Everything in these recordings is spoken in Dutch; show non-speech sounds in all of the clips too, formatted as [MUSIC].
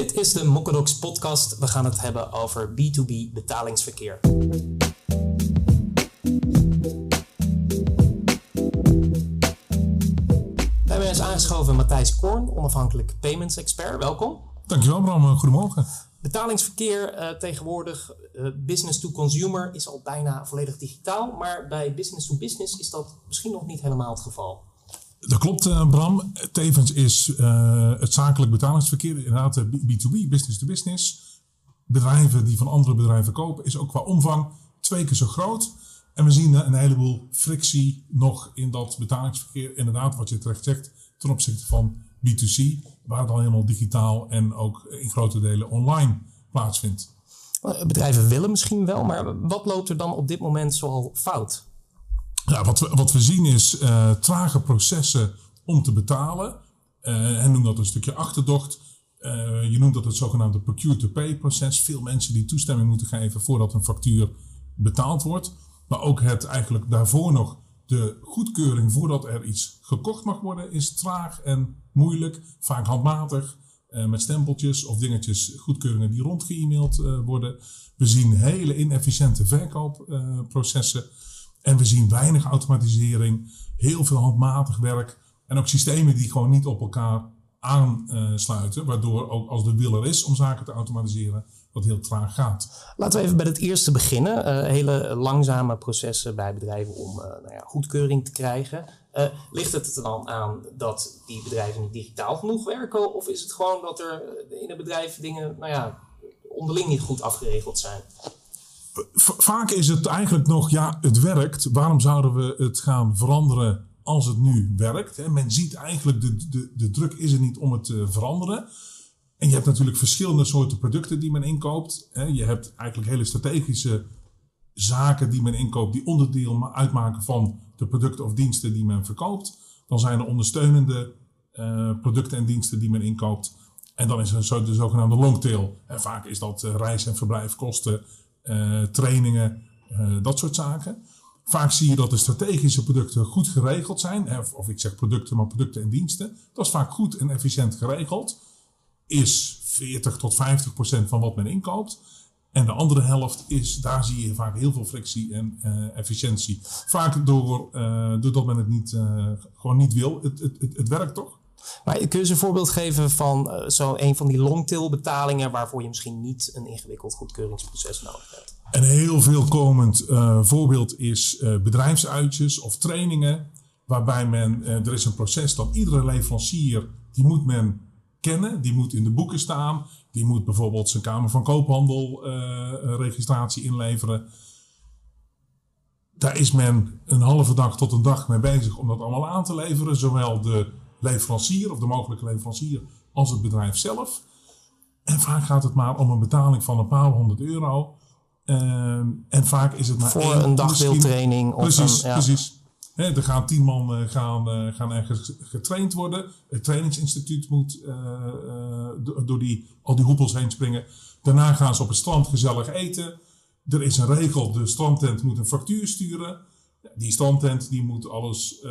Dit is de Mokkadox podcast. We gaan het hebben over B2B betalingsverkeer. Bij mij is aangeschoven Matthijs Korn, onafhankelijk payments expert. Welkom. Dankjewel Bram, goedemorgen. Betalingsverkeer uh, tegenwoordig, uh, business to consumer, is al bijna volledig digitaal. Maar bij business to business is dat misschien nog niet helemaal het geval. Dat klopt, uh, Bram. Tevens is het zakelijk betalingsverkeer inderdaad B2B, business to business. Bedrijven die van andere bedrijven kopen, is ook qua omvang twee keer zo groot. En we zien een heleboel frictie nog in dat betalingsverkeer. Inderdaad, wat je terecht zegt, ten opzichte van B2C, waar het al helemaal digitaal en ook in grote delen online plaatsvindt. Bedrijven willen misschien wel, maar wat loopt er dan op dit moment zoal fout? Ja, wat, we, wat we zien is uh, trage processen om te betalen. Uh, en noem dat een stukje achterdocht. Uh, je noemt dat het zogenaamde procure-to-pay proces. Veel mensen die toestemming moeten geven voordat een factuur betaald wordt. Maar ook het eigenlijk daarvoor nog de goedkeuring voordat er iets gekocht mag worden is traag en moeilijk. Vaak handmatig. met stempeltjes of dingetjes, goedkeuringen die rondgeëmaild worden. We zien hele inefficiënte verkoopprocessen. En we zien weinig automatisering, heel veel handmatig werk en ook systemen die gewoon niet op elkaar aansluiten, waardoor ook als de wil er is om zaken te automatiseren, dat heel traag gaat. Laten we even bij het eerste beginnen. Uh, hele langzame processen bij bedrijven om uh, nou ja, goedkeuring te krijgen. Uh, ligt het er dan aan dat die bedrijven niet digitaal genoeg werken? Of is het gewoon dat er in een bedrijf dingen nou ja, onderling niet goed afgeregeld zijn? Vaak is het eigenlijk nog, ja, het werkt. Waarom zouden we het gaan veranderen als het nu werkt? Men ziet eigenlijk, de, de, de druk is er niet om het te veranderen. En je hebt natuurlijk verschillende soorten producten die men inkoopt. Je hebt eigenlijk hele strategische zaken die men inkoopt, die onderdeel uitmaken van de producten of diensten die men verkoopt. Dan zijn er ondersteunende uh, producten en diensten die men inkoopt. En dan is er de zogenaamde longtail. En vaak is dat uh, reis- en verblijfkosten, trainingen, uh, dat soort zaken. Vaak zie je dat de strategische producten goed geregeld zijn. Of, of, ik zeg producten, maar producten en diensten. Dat is vaak goed en efficiënt geregeld. Is 40 tot 50 procent van wat men inkoopt. En de andere helft is, daar zie je vaak heel veel frictie en uh, efficiëntie. Vaak door, doordat men het niet, gewoon niet wil. Het, het, het, het werkt toch? Maar kun je eens een voorbeeld geven van uh, zo een van die longtail betalingen waarvoor je misschien niet een ingewikkeld goedkeuringsproces nodig hebt? Een heel veelkomend uh, voorbeeld is uh, bedrijfsuitjes of trainingen. Waarbij men, er is een proces dat iedere leverancier, die moet men kennen. Die moet in de boeken staan. Die moet bijvoorbeeld zijn Kamer van Koophandel registratie inleveren. Daar is men een halve dag tot een dag mee bezig om dat allemaal aan te leveren. Zowel de leverancier of de mogelijke leverancier als het bedrijf zelf. En vaak gaat het maar om een betaling van een paar honderd euro. Um, en vaak is het maar voor één, een dagdeeltraining. Of precies, een, ja. precies. He, er gaan tien man uh, gaan, uh, gaan ergens getraind worden. Het trainingsinstituut moet uh, door die, al die hoepels heen springen. Daarna gaan ze op het strand gezellig eten. Er is een regel, de strandtent moet een factuur sturen. Die standtent die moet alles, uh,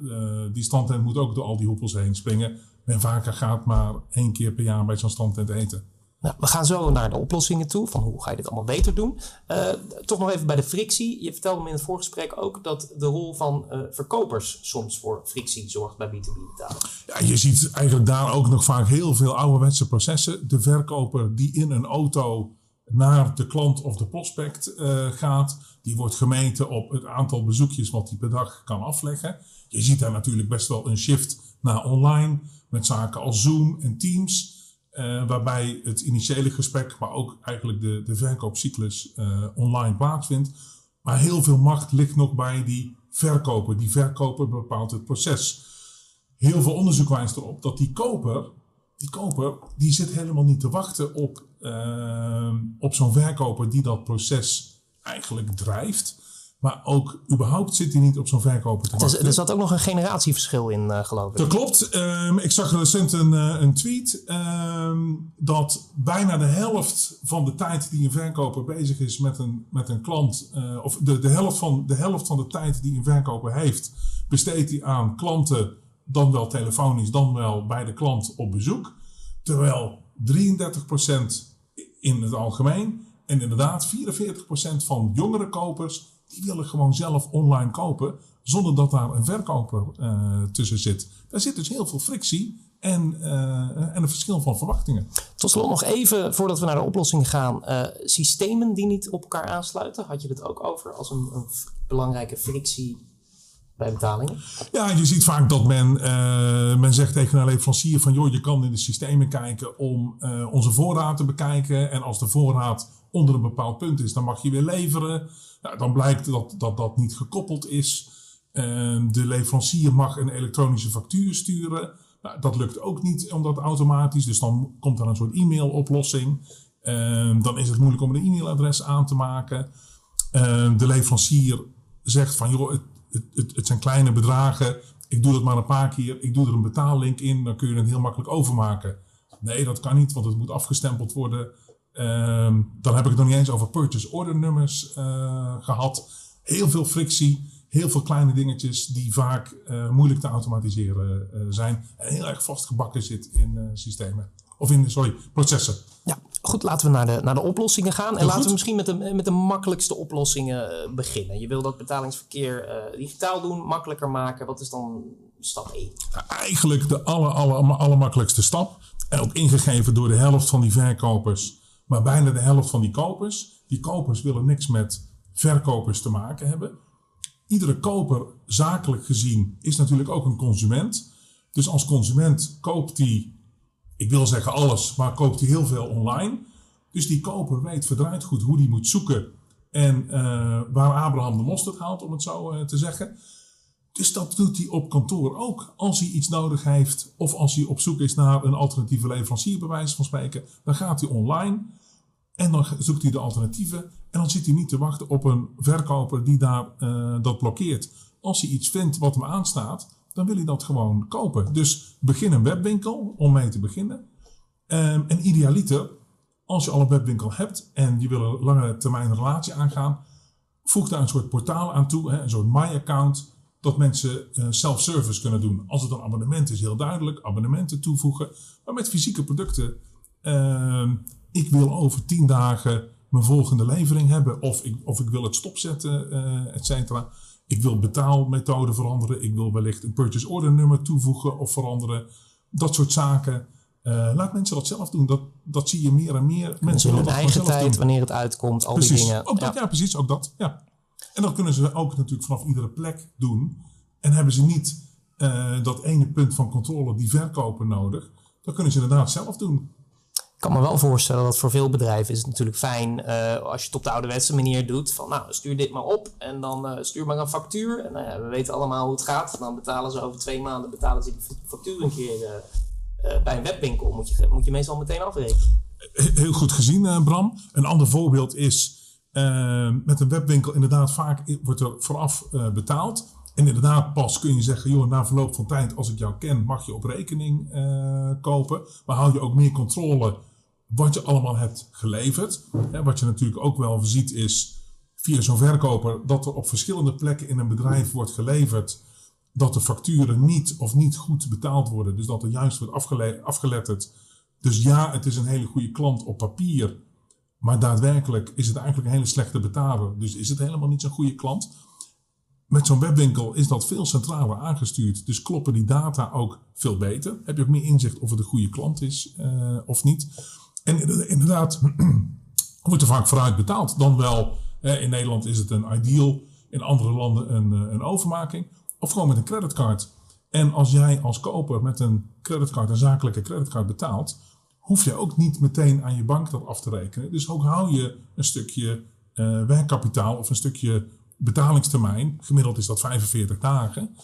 uh, die standtent moet ook door al die hoepels heen springen. Men vaker gaat maar één keer per jaar bij zo'n standtent eten. Nou, we gaan zo naar de oplossingen toe, van hoe ga je dit allemaal beter doen. Uh, toch nog even bij de frictie. Je vertelde me in het voorgesprek ook dat de rol van verkopers soms voor frictie zorgt bij B2B betalen. Ja, je ziet eigenlijk daar ook nog vaak heel veel ouderwetse processen. De verkoper die in een auto naar de klant of de prospect uh, gaat. Die wordt gemeten op het aantal bezoekjes wat hij per dag kan afleggen. Je ziet daar natuurlijk best wel een shift naar online met zaken als Zoom en Teams. Uh, waarbij het initiële gesprek, maar ook eigenlijk de, de verkoopcyclus uh, online plaatsvindt. Maar heel veel macht ligt nog bij die verkoper. Die verkoper bepaalt het proces. Heel veel onderzoek wijst erop dat die koper die koper die zit helemaal niet te wachten op, uh, op zo'n verkoper die dat proces eigenlijk drijft. Maar ook überhaupt zit hij niet op zo'n verkoper te wachten. Er zat ook nog een generatieverschil in, uh, geloof ik. Dat klopt. Um, ik zag recent een, uh, een tweet um, dat bijna de helft van de tijd die een verkoper bezig is met een, met een klant, uh, of de, de, helft van, de helft van de tijd die een verkoper heeft, besteedt hij aan klanten dan wel telefonisch, dan wel bij de klant op bezoek. Terwijl 33% in het algemeen. En inderdaad, 44% van jongere kopers, die willen gewoon zelf online kopen, zonder dat daar een verkoper uh, tussen zit. Daar zit dus heel veel frictie en, uh, en een verschil van verwachtingen. Tot slot nog even, voordat we naar de oplossing gaan, uh, systemen die niet op elkaar aansluiten. Had je het ook over als een, een belangrijke frictie betalingen? Ja, je ziet vaak dat men, uh, men zegt tegen een leverancier van joh, je kan in de systemen kijken om uh, onze voorraad te bekijken. En als de voorraad onder een bepaald punt is, dan mag je weer leveren. Nou, dan blijkt dat, dat dat niet gekoppeld is. Uh, de leverancier mag een elektronische factuur sturen. Nou, dat lukt ook niet omdat automatisch. Dus dan komt er een soort e-mailoplossing. dan is het moeilijk om een e-mailadres aan te maken. de leverancier zegt van joh, het, het, zijn kleine bedragen. Ik doe dat maar een paar keer. Ik doe er een betalink in. Dan kun je het heel makkelijk overmaken. Nee, dat kan niet, want het moet afgestempeld worden. Um, dan heb ik het nog niet eens over purchase order nummers uh, gehad. Heel veel frictie. Heel veel kleine dingetjes die vaak uh, moeilijk te automatiseren uh, zijn. En heel erg vastgebakken zit in systemen. Of in, sorry, processen. Ja, goed, laten we naar de, naar de oplossingen gaan. En laten we misschien met de, met de makkelijkste oplossingen uh, beginnen. Je wil dat betalingsverkeer uh, digitaal doen, makkelijker maken. Wat is dan stap 1? Nou, eigenlijk de aller, aller, allermakkelijkste stap. En ook ingegeven door de helft van die verkopers. Maar bijna de helft van die kopers. Die kopers willen niks met verkopers te maken hebben. Iedere koper, zakelijk gezien, is natuurlijk ook een consument. Dus als consument koopt die ik wil zeggen alles, maar koopt hij heel veel online. Dus die koper weet verdraaid goed hoe hij moet zoeken en uh, waar Abraham de mosterd haalt, om het zo uh, te zeggen. Dus dat doet hij op kantoor ook. Als hij iets nodig heeft of als hij op zoek is naar een alternatieve leverancier, bij wijze van spreken, dan gaat hij online en dan zoekt hij de alternatieven. En dan zit hij niet te wachten op een verkoper die daar uh, dat blokkeert. Als hij iets vindt wat hem aanstaat, dan wil hij dat gewoon kopen. Dus begin een webwinkel om mee te beginnen. Um, en idealiter, als je al een webwinkel hebt en je wil een lange termijn relatie aangaan, voeg daar een soort portaal aan toe, hè, een soort My-account, dat mensen uh, self-service kunnen doen. Als het een abonnement is, heel duidelijk, abonnementen toevoegen. Maar met fysieke producten, uh, ik wil over tien dagen mijn volgende levering hebben, of ik, of ik wil het stopzetten, uh, et cetera. Ik wil betaalmethode veranderen. Ik wil wellicht een purchase order nummer toevoegen of veranderen. Dat soort zaken. Uh, laat mensen dat zelf doen. Dat, dat zie je meer en meer. Mensen in hun eigen tijd, doen. wanneer het uitkomt, al precies. die dingen. Ook dat, ja. ja. precies. Ook dat. Ja. En dat kunnen ze ook natuurlijk vanaf iedere plek doen. En hebben ze niet uh, dat ene punt van controle, die verkoper nodig. Dan kunnen ze inderdaad zelf doen. Kan me wel voorstellen dat voor veel bedrijven is het natuurlijk fijn uh, als je het op de ouderwetse manier doet. Van nou, stuur dit maar op en dan uh, stuur maar een factuur. En uh, we weten allemaal hoe het gaat. Dan betalen ze over twee maanden betalen ze die factuur een keer bij een webwinkel. Moet je, moet je meestal meteen afrekenen. Heel goed gezien, Bram. Een ander voorbeeld is met een webwinkel inderdaad vaak wordt er vooraf betaald. En inderdaad, pas kun je zeggen, joh, na verloop van tijd, als ik jou ken, mag je op rekening kopen. Maar hou je ook meer controle wat je allemaal hebt geleverd. wat je natuurlijk ook wel ziet is via zo'n verkoper dat er op verschillende plekken in een bedrijf wordt geleverd dat de facturen niet of niet goed betaald worden. Dus dat er juist wordt afgele afgeletterd. Dus ja, het is een hele goede klant op papier. Maar daadwerkelijk is het eigenlijk een hele slechte betaler. Dus is het helemaal niet zo'n goede klant. Met zo'n webwinkel is dat veel centraler aangestuurd. Dus kloppen die data ook veel beter. Heb je ook meer inzicht of het een goede klant is uh, of niet. En inderdaad, [CLEARS THROAT] wordt er vaak vooruit betaald. Dan wel, in Nederland is het een ideal, in andere landen een, eh, een overmaking. Of gewoon met een creditcard. En als jij als koper met een creditcard, een zakelijke creditcard betaalt, hoef je ook niet meteen aan je bank dat af te rekenen. Dus ook hou je een stukje uh, werkkapitaal of een stukje betalingstermijn. Gemiddeld is dat 45 dagen.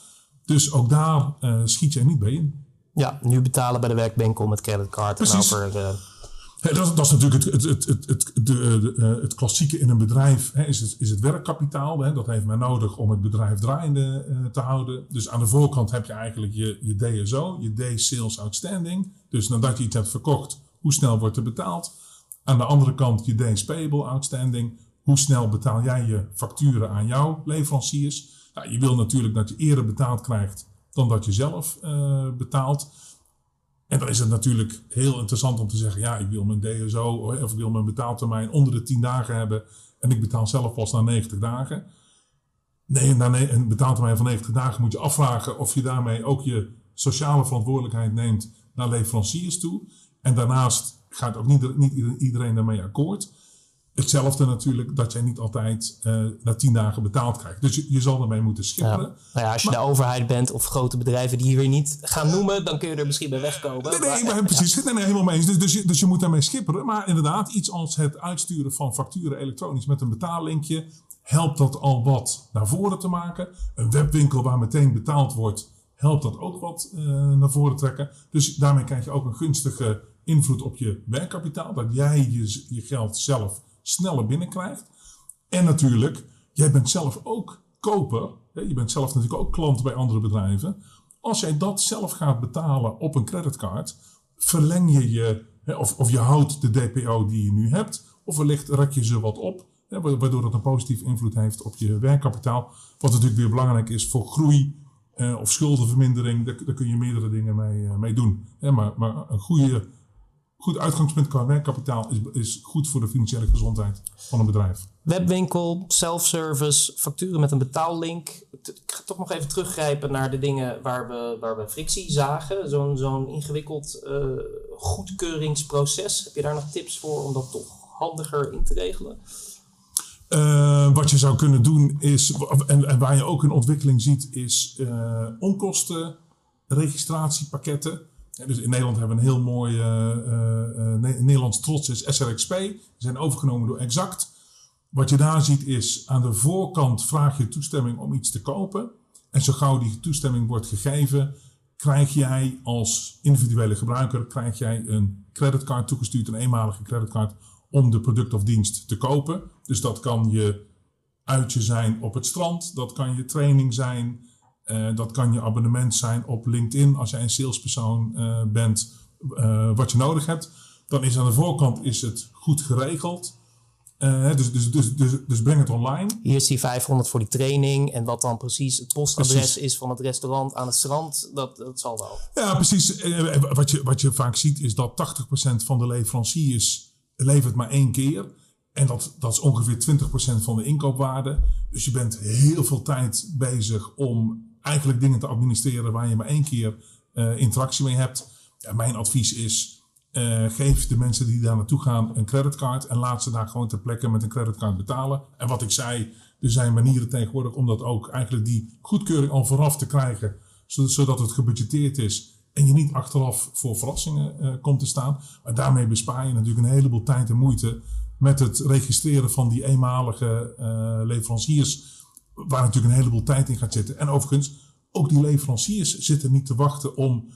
Dus ook daar uh, schiet je niet bij in. Ja, nu betalen bij de werkwinkel met creditcard. Precies. En over, Hey, dat, is natuurlijk het, het, het, het, de, de, eh, het klassieke in een bedrijf. Hè, is, het, is het werkkapitaal. Hè, dat heeft men nodig om het bedrijf draaiende uh, te houden. Dus aan de voorkant heb je eigenlijk je, je DSO, je Day Sales Outstanding. Dus nadat je iets hebt verkocht, hoe snel wordt er betaald? Aan de andere kant je Days Payable Outstanding. Hoe snel betaal jij je facturen aan jouw leveranciers? Nou, je wil natuurlijk dat je eerder betaald krijgt dan dat je zelf betaalt. En dan is het natuurlijk heel interessant om te zeggen, ja, ik wil mijn DSO of ik wil mijn betaaltermijn onder de 10 dagen hebben en ik betaal zelf pas na 90 dagen. Nee, na een betaaltermijn van 90 dagen moet je afvragen of je daarmee ook je sociale verantwoordelijkheid neemt naar leveranciers toe. En daarnaast gaat ook niet, niet iedereen daarmee akkoord. Hetzelfde natuurlijk dat jij niet altijd uh, na tien dagen betaald krijgt. Dus je, je zal ermee moeten schipperen. Ja. Nou ja, als je de overheid bent of grote bedrijven die hier weer niet gaan noemen, dan kun je er misschien bij wegkomen. Nee, nee, maar, precies. Nee, nee, helemaal mee eens. Dus, dus, je, dus je moet daarmee schipperen. Maar inderdaad, iets als het uitsturen van facturen elektronisch met een betaallinkje, helpt dat al wat naar voren te maken. Een webwinkel waar meteen betaald wordt, helpt dat ook wat uh, naar voren trekken. Dus daarmee krijg je ook een gunstige invloed op je werkkapitaal. Dat jij je, je geld zelf sneller binnenkrijgt. En natuurlijk, jij bent zelf ook koper. Je bent zelf natuurlijk ook klant bij andere bedrijven. Als jij dat zelf gaat betalen op een creditcard, verleng je je, of, of je houdt de DPO die je nu hebt, of wellicht rek je ze wat op, waardoor dat een positieve invloed heeft op je werkkapitaal. Wat natuurlijk weer belangrijk is voor groei eh, of schuldenvermindering. Daar, kun je meerdere dingen mee, uh, mee doen. maar, maar een goede goed uitgangspunt qua werkkapitaal is, is goed voor de financiële gezondheid van een bedrijf. Webwinkel, self-service, facturen met een betaallink. Ik ga toch nog even teruggrijpen naar de dingen waar we, waar we frictie zagen. Zo'n zo'n ingewikkeld uh, goedkeuringsproces. Heb je daar nog tips voor om dat toch handiger in te regelen? Uh, wat je zou kunnen doen is, en, en, waar je ook een ontwikkeling ziet, is uh, onkosten registratiepakketten dus in Nederland hebben we een heel mooi uh, uh, Nederlands trots is SRXP. Die zijn overgenomen door Exact. Wat je daar ziet is aan de voorkant vraag je toestemming om iets te kopen. En zo gauw die toestemming wordt gegeven, krijg jij als individuele gebruiker krijg jij een creditcard toegestuurd, een eenmalige creditcard, om de product of dienst te kopen. Dus dat kan je uitje zijn op het strand, dat kan je training zijn, uh, dat kan je abonnement zijn op LinkedIn als jij een salespersoon uh, bent, uh, wat je nodig hebt. Dan is aan de voorkant is het goed geregeld. dus, dus, dus, dus, dus breng het online. Hier is die 500 voor die training. En wat dan precies het postadres precies. is van het restaurant aan het strand, dat, dat zal wel. Ja, precies. Wat je, wat je vaak ziet is dat 80% van de leveranciers levert maar één keer. En dat, dat is ongeveer 20% van de inkoopwaarde. Dus je bent heel veel tijd bezig om eigenlijk dingen te administreren waar je maar één keer uh, interactie mee hebt. Mijn advies is, uh, geef de mensen die daar naartoe gaan een creditcard en laat ze daar gewoon ter plekke met een creditcard betalen. En wat ik zei, er zijn manieren tegenwoordig om dat ook eigenlijk die goedkeuring al vooraf te krijgen, zodat het gebudgeteerd is en je niet achteraf voor verrassingen uh, komt te staan. Maar daarmee bespaar je natuurlijk een heleboel tijd en moeite met het registreren van die eenmalige leveranciers waar natuurlijk een heleboel tijd in gaat zitten. En overigens, ook die leveranciers zitten niet te wachten om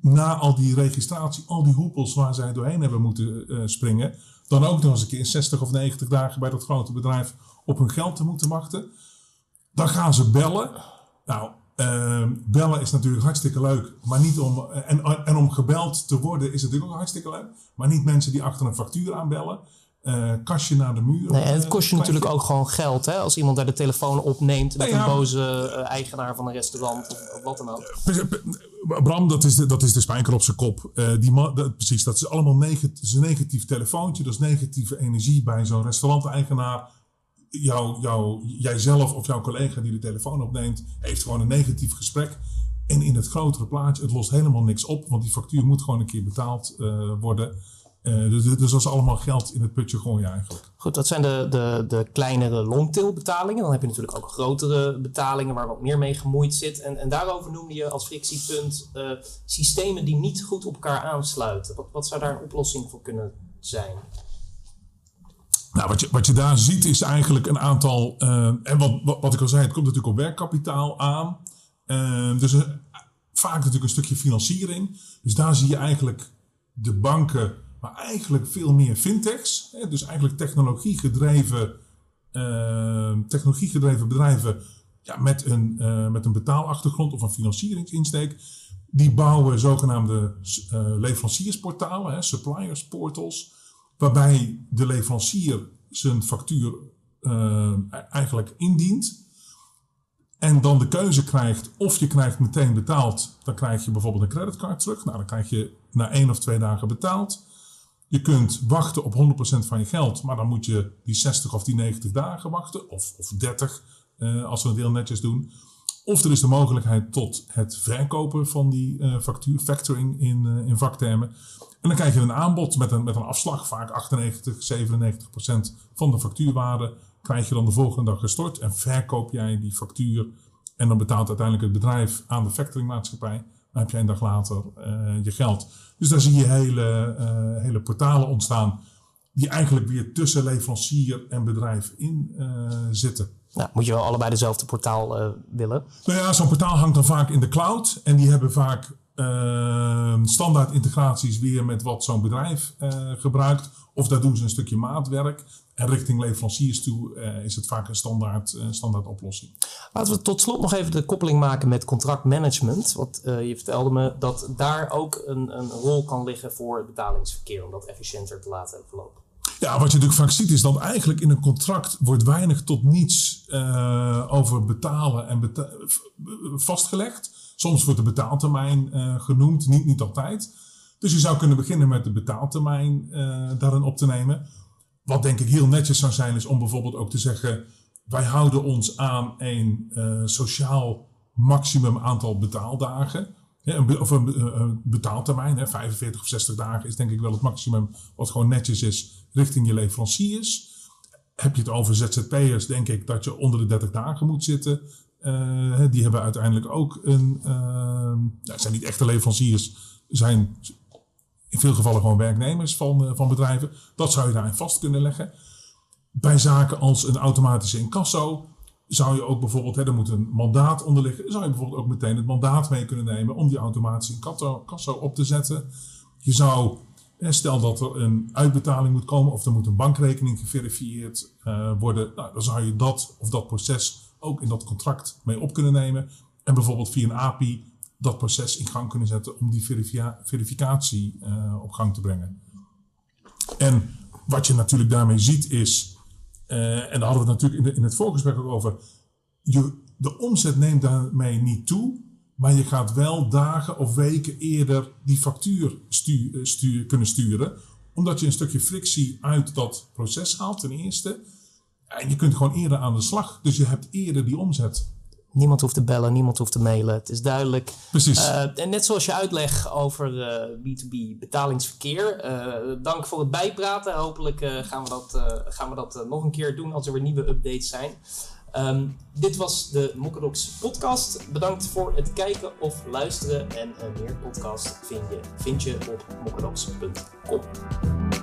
na al die registratie, al die hoepels waar zij doorheen hebben moeten uh, springen, dan ook nog eens een keer 60 of 90 dagen bij dat grote bedrijf op hun geld te moeten wachten. Dan gaan ze bellen. Nou, uh, bellen is natuurlijk hartstikke leuk, maar niet om. En, en om gebeld te worden is natuurlijk ook hartstikke leuk, maar niet mensen die achter een factuur aanbellen uh, kastje naar de muur. Nee, en het kost je natuurlijk ook gewoon geld. Hè? Als iemand daar de telefoon opneemt met een boze uh, eigenaar van een restaurant of, wat dan ook. Bram, dat is de, dat is de spijker op zijn kop. Uh, die dat, precies, dat is allemaal negatief, een negatief telefoontje. Dat is negatieve energie bij zo'n restauranteigenaar. Jou, jou, jijzelf of jouw collega die de telefoon opneemt, heeft gewoon een negatief gesprek. En in het grotere plaatje, het lost helemaal niks op, want die factuur moet gewoon een keer betaald worden. Uh, dus, dus, dat is allemaal geld in het putje gooien eigenlijk. Goed, dat zijn de, de, de kleinere longtail betalingen. Dan heb je natuurlijk ook grotere betalingen waar wat meer mee gemoeid zit. En, en daarover noemde je als frictiepunt uh, systemen die niet goed op elkaar aansluiten. Wat, wat zou daar een oplossing voor kunnen zijn? Nou, wat je, wat je daar ziet is eigenlijk een aantal. Uh, en wat, wat, wat, ik al zei, het komt natuurlijk op werkkapitaal aan. dus vaak natuurlijk een stukje financiering. Dus daar zie je eigenlijk de banken maar eigenlijk veel meer fintechs. Hè, dus eigenlijk technologiegedreven, uh, bedrijven ja, met, een, uh, met een betaalachtergrond of een financieringsinsteek. Die bouwen zogenaamde uh, leveranciersportalen, hè, suppliers portals, waarbij de leverancier zijn factuur eigenlijk indient. En dan de keuze krijgt of je krijgt meteen betaald. Dan krijg je bijvoorbeeld een creditcard terug. Nou, dan krijg je na één of twee dagen betaald. Je kunt wachten op 100% van je geld, maar dan moet je die 60 of die 90 dagen wachten, of, of 30 uh, als we het heel netjes doen. Of er is de mogelijkheid tot het verkopen van die uh, factuur, factoring in, uh, in vaktermen. En dan krijg je een aanbod met een, met een afslag, vaak 98, 97% van de factuurwaarde. Krijg je dan de volgende dag gestort en verkoop jij die factuur. En dan betaalt uiteindelijk het bedrijf aan de factoringmaatschappij. Dan heb je een dag later uh, je geld. Dus daar zie je hele, uh, hele portalen ontstaan. Die eigenlijk weer tussen leverancier en bedrijf in uh, zitten. Nou, moet je wel allebei dezelfde portaal uh, willen? Nou ja, zo'n portaal hangt dan vaak in de cloud. En die hebben vaak uh, standaard integraties weer met wat zo'n bedrijf uh, gebruikt. Of daar doen ze een stukje maatwerk. En richting leveranciers toe is het vaak een standaard, standaard oplossing. Laten we tot slot nog even de koppeling maken met contractmanagement. Want je vertelde me dat daar ook een, een rol kan liggen voor het betalingsverkeer. Om dat efficiënter te laten verlopen. Ja, wat je natuurlijk vaak ziet is dat eigenlijk in een contract wordt weinig tot niets uh, over betalen en beta vastgelegd. Soms wordt de betaaltermijn uh, genoemd, niet, niet altijd. Dus je zou kunnen beginnen met de betaaltermijn uh, daarin op te nemen. Wat denk ik heel netjes zou zijn, is om bijvoorbeeld ook te zeggen: wij houden ons aan een sociaal maximum aantal betaaldagen. Ja, of een, een betaaltermijn, hè, 45 of 60 dagen is denk ik wel het maximum wat gewoon netjes is richting je leveranciers. Heb je het over ZZP'ers, denk ik dat je onder de 30 dagen moet zitten. Uh, die hebben uiteindelijk ook een. Uh, zijn niet echte leveranciers, zijn in veel gevallen gewoon werknemers van, van bedrijven. Dat zou je daarin vast kunnen leggen. Bij zaken als een automatische incasso zou je ook bijvoorbeeld, hè, er moet een mandaat onder liggen, zou je bijvoorbeeld ook meteen het mandaat mee kunnen nemen om die automatische incasso op te zetten. Je zou Stel dat er een uitbetaling moet komen of er moet een bankrekening geverifieerd uh, worden. Nou, dan zou je dat of dat proces ook in dat contract mee op kunnen nemen. En bijvoorbeeld via een API dat proces in gang kunnen zetten om die verificatie uh, op gang te brengen. En wat je natuurlijk daarmee ziet is, uh, en daar hadden we het natuurlijk in, in het voorgesprek ook over, je, de omzet neemt daarmee niet toe, maar je gaat wel dagen of weken eerder die factuur stuur, stuur, kunnen sturen. Omdat je een stukje frictie uit dat proces haalt, ten eerste. En je kunt gewoon eerder aan de slag. Dus je hebt eerder die omzet. Niemand hoeft te bellen, niemand hoeft te mailen. Het is duidelijk. Precies. Uh, en net zoals je uitleg over uh, B2B betalingsverkeer. Uh, dank voor het bijpraten. Hopelijk gaan we dat, gaan we dat nog een keer doen als er weer nieuwe updates zijn. Um, dit was de Mokkedox podcast. Bedankt voor het kijken of luisteren. En meer podcast vind je, vind je op mokkedox.com.